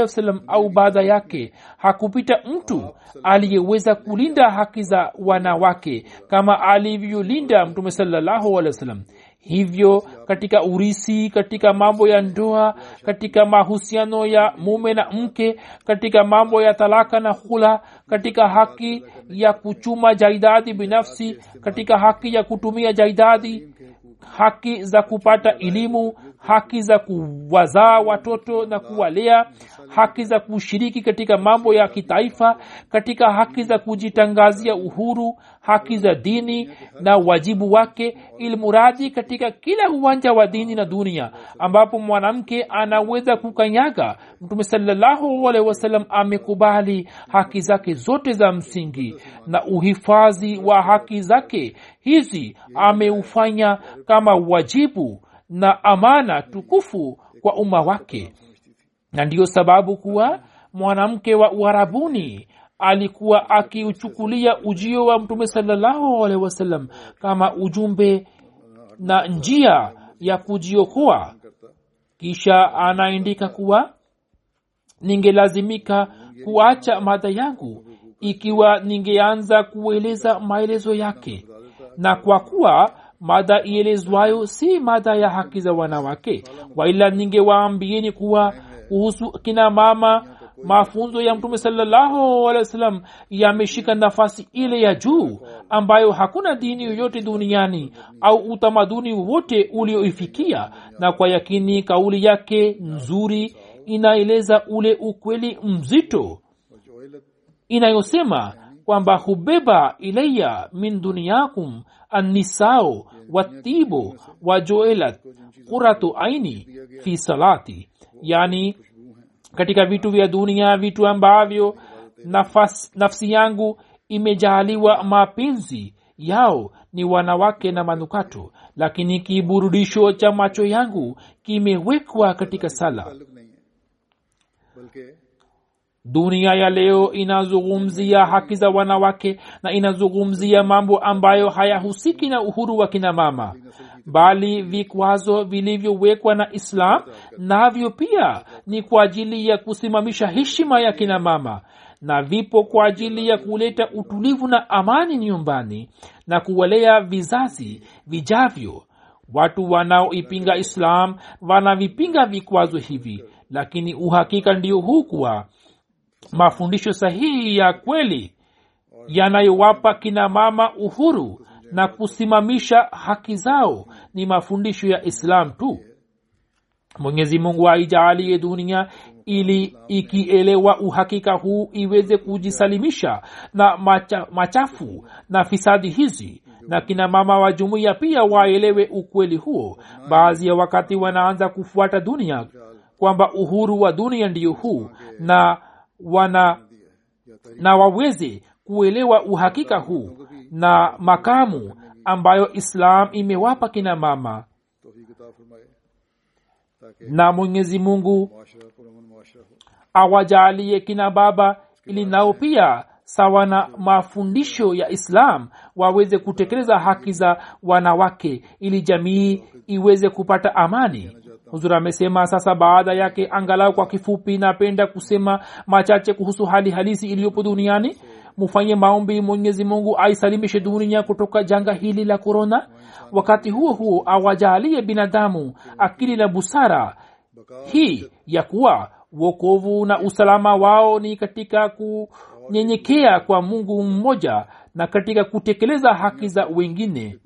wasallam au baada yake hakupita mtu aliyeweza kulinda haki za wanawake kama alivyolinda mtume wasallam. Hivyo katika urisi katika mambo ya ndoa katika mahusiano ya mume na mke katika mambo ya talaka na hula katika haki ya kuchuma jaidadi binafsi katika haki ya kutumia jaidadi haki za kupata elimu haki za kuwazaa watoto na kuwalea haki za kushiriki katika mambo ya kitaifa katika haki za kujitangazia uhuru haki za dini na wajibu wake ilmuradi katika kila uwanja wa dini na dunia ambapo mwanamke anaweza kukanyaga. Mtume salallahu alehi amekubali haki zake zote za msingi na uhifadhi wa haki zake. Hizi ameufanya kama wajibu na amana tukufu kwa umma wake. Na ndiyo sababu kuwa mwanamke wa uharabuni alikuwa akiuchukulia ujio wa mtume salallahu alehi wasallam kama ujumbe na njia ya kujiokoa. Kisha anaandika kuwa ningelazimika kuacha mada yangu ikiwa ningeanza kueleza maelezo yake. Na kwa kuwa mada ielezwayo si mada ya haki za wanawake waila ningewaambieni kuwa kuhusu kina mama mafunzo ya mtume salallahu yameshika nafasi ile ya juu ambayo hakuna dini yoyote duniani au utamaduni wote ulioifikia na kwa yakini kauli yake nzuri inaeleza ule ukweli mzito inayosema kwamba hubeba ilaya min duniyakum annisao watibo wajoelat quratu aini fi salati yani katika vitu vya dunia vitu ambavyo nafas, nafsi yangu imejaaliwa mapenzi yao ni wanawake na manukato lakini kiburudisho cha macho yangu kimewekwa katika sala. Dunia ya leo inazungumzia haki za wanawake na inazungumzia mambo ambayo hayahusiki na uhuru wa kina mama bali vikwazo vilivyowekwa na islam navyo pia ni kwa ajili ya kusimamisha heshima ya kina mama na vipo kwa ajili ya kuleta utulivu na amani nyumbani na kuwalea vizazi vijavyo. Watu wanaoipinga islam wanavipinga vikwazo hivi lakini uhakika ndio huu kuwa mafundisho sahihi ya kweli yanayowapa kina mama uhuru na kusimamisha haki zao ni mafundisho ya islam tu. Mwenyezi mungu aijaalie dunia ili ikielewa uhakika huu iweze kujisalimisha na macha, machafu na fisadi hizi. Na kina mama wa jumuiya pia waelewe ukweli huo. Baadhi ya wakati wanaanza kufuata dunia kwamba uhuru wa dunia ndio huu na wana na waweze kuelewa uhakika huu na makamu ambayo islam imewapa kina mama. Na mwenyezi mungu awajalie kina baba ili nao pia sawa na mafundisho ya islam waweze kutekeleza haki za wanawake ili jamii iweze kupata amani. Huzuri amesema sasa baada yake angalau kwa kifupi napenda kusema machache kuhusu hali halisi iliyopo duniani mufanye maombi mwenyezi mungu aisalimishe dunia kutoka janga hili la korona wakati huo huo awajalie binadamu akili na busara. Hii ya kuwa wokovu na usalama wao ni katika kunyenyekea kwa mungu mmoja na katika kutekeleza haki za wengine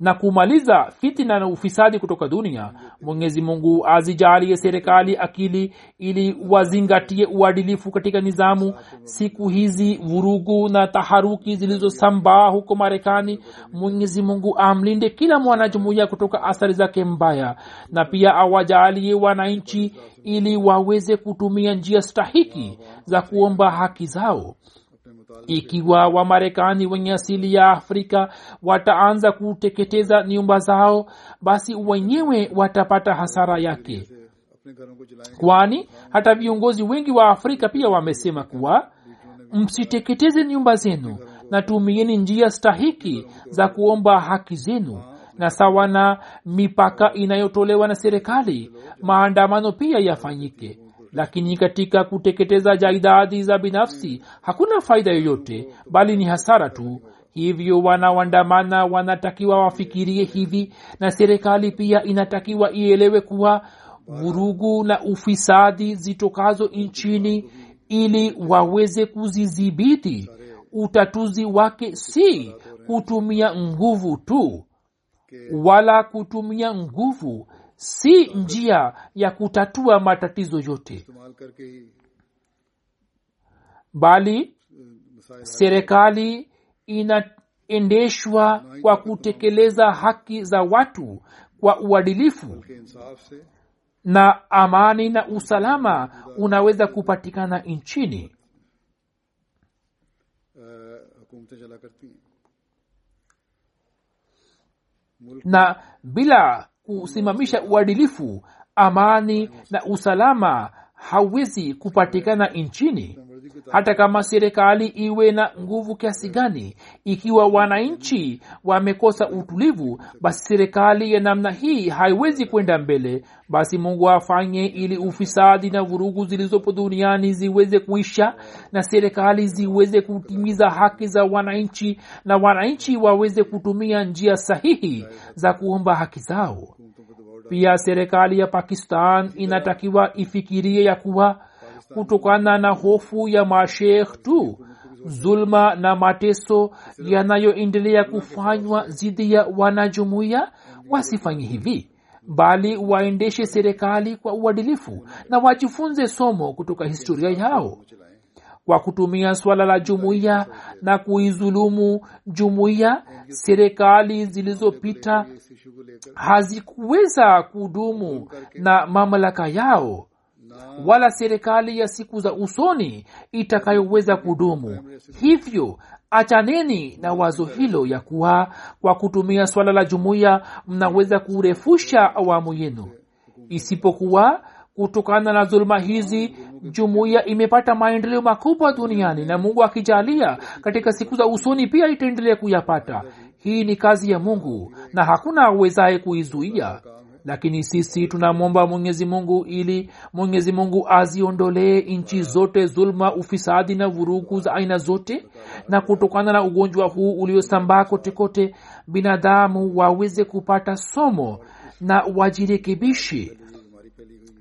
na kumaliza fitina na ufisadi kutoka dunia mwenyezi mungu azijalie serikali akili ili wazingatie uadilifu katika nizamu. Siku hizi vurugu na taharuki zilizosambaa huko marekani mwenyezi mungu amlinde kila mwanajumuiya kutoka athari zake mbaya na pia awajalie wananchi ili waweze kutumia njia stahiki za kuomba haki zao ikiwa wamarekani wenye asili ya afrika wataanza kuteketeza nyumba zao basi wenyewe watapata hasara yake. Kwani hata viongozi wengi wa afrika pia wamesema kuwa msiteketeze nyumba zenu na tumieni njia stahiki za kuomba haki zenu na sawa na mipaka inayotolewa na serikali maandamano pia yafanyike lakini katika kuteketeza jaidadi za binafsi hakuna faida yoyote bali ni hasara tu. Hivyo wanaoandamana wanatakiwa wafikirie hivi na serikali pia inatakiwa ielewe kuwa vurugu na ufisadi zitokazo nchini ili waweze kuzidhibiti utatuzi wake si kutumia nguvu tu wala kutumia nguvu si njia ya kutatua matatizo yote. bali serikali inaendeshwa kwa kutekeleza haki za watu kwa uadilifu na amani na usalama unaweza kupatikana nchini. na bila kusimamisha uadilifu amani na usalama hauwezi kupatikana nchini hata kama serikali iwe na nguvu kiasi gani ikiwa wananchi wamekosa utulivu basi serikali ya namna hii haiwezi kwenda mbele. Basi mungu afanye ili ufisadi na vurugu zilizopo duniani ziweze kuisha na serikali ziweze kutimiza haki za wananchi na wananchi waweze kutumia njia sahihi za kuomba haki zao. Pia serikali ya pakistan inatakiwa ifikirie ya kuwa kutokana na hofu ya mashekh tu zulma na mateso yanayoendelea kufanywa dhidi ya wanajumuiya wasifanye hivi bali waendeshe serikali kwa uadilifu na wajifunze somo kutoka historia yao. Kwa kutumia swala la jumuiya na kuizulumu jumuiya serikali zilizopita hazikuweza kudumu na mamlaka yao wala serikali ya siku za usoni itakayoweza kudumu. Hivyo achaneni na wazo hilo ya kuwa kwa kutumia swala la jumuiya mnaweza kurefusha awamu yenu. Isipokuwa kutokana na dhuluma hizi jumuiya imepata maendeleo makubwa duniani na mungu akijalia katika siku za usoni pia itaendelea kuyapata. Hii ni kazi ya mungu na hakuna awezaye kuizuia lakini sisi tunamwomba mwenyezi mungu ili mwenyezi mungu aziondolee nchi zote zulma ufisadi na vurugu za aina zote na kutokana na ugonjwa huu uliosambaa kotekote binadamu waweze kupata somo na wajirekebishi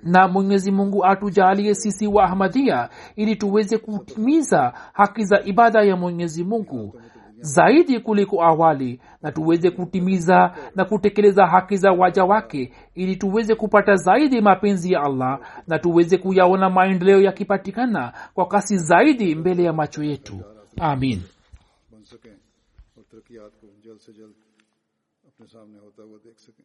na mwenyezi mungu atujalie sisi wa ahmadia ili tuweze kutimiza haki za ibada ya mwenyezi mungu zaidi kuliko awali na tuweze kutimiza na kutekeleza haki za waja wake ili tuweze kupata zaidi mapenzi ya allah na tuweze kuyaona maendeleo yakipatikana kwa kasi zaidi mbele ya macho yetu. Amin. اپنے سامنے ہوتا ہوا دیکھ سکیں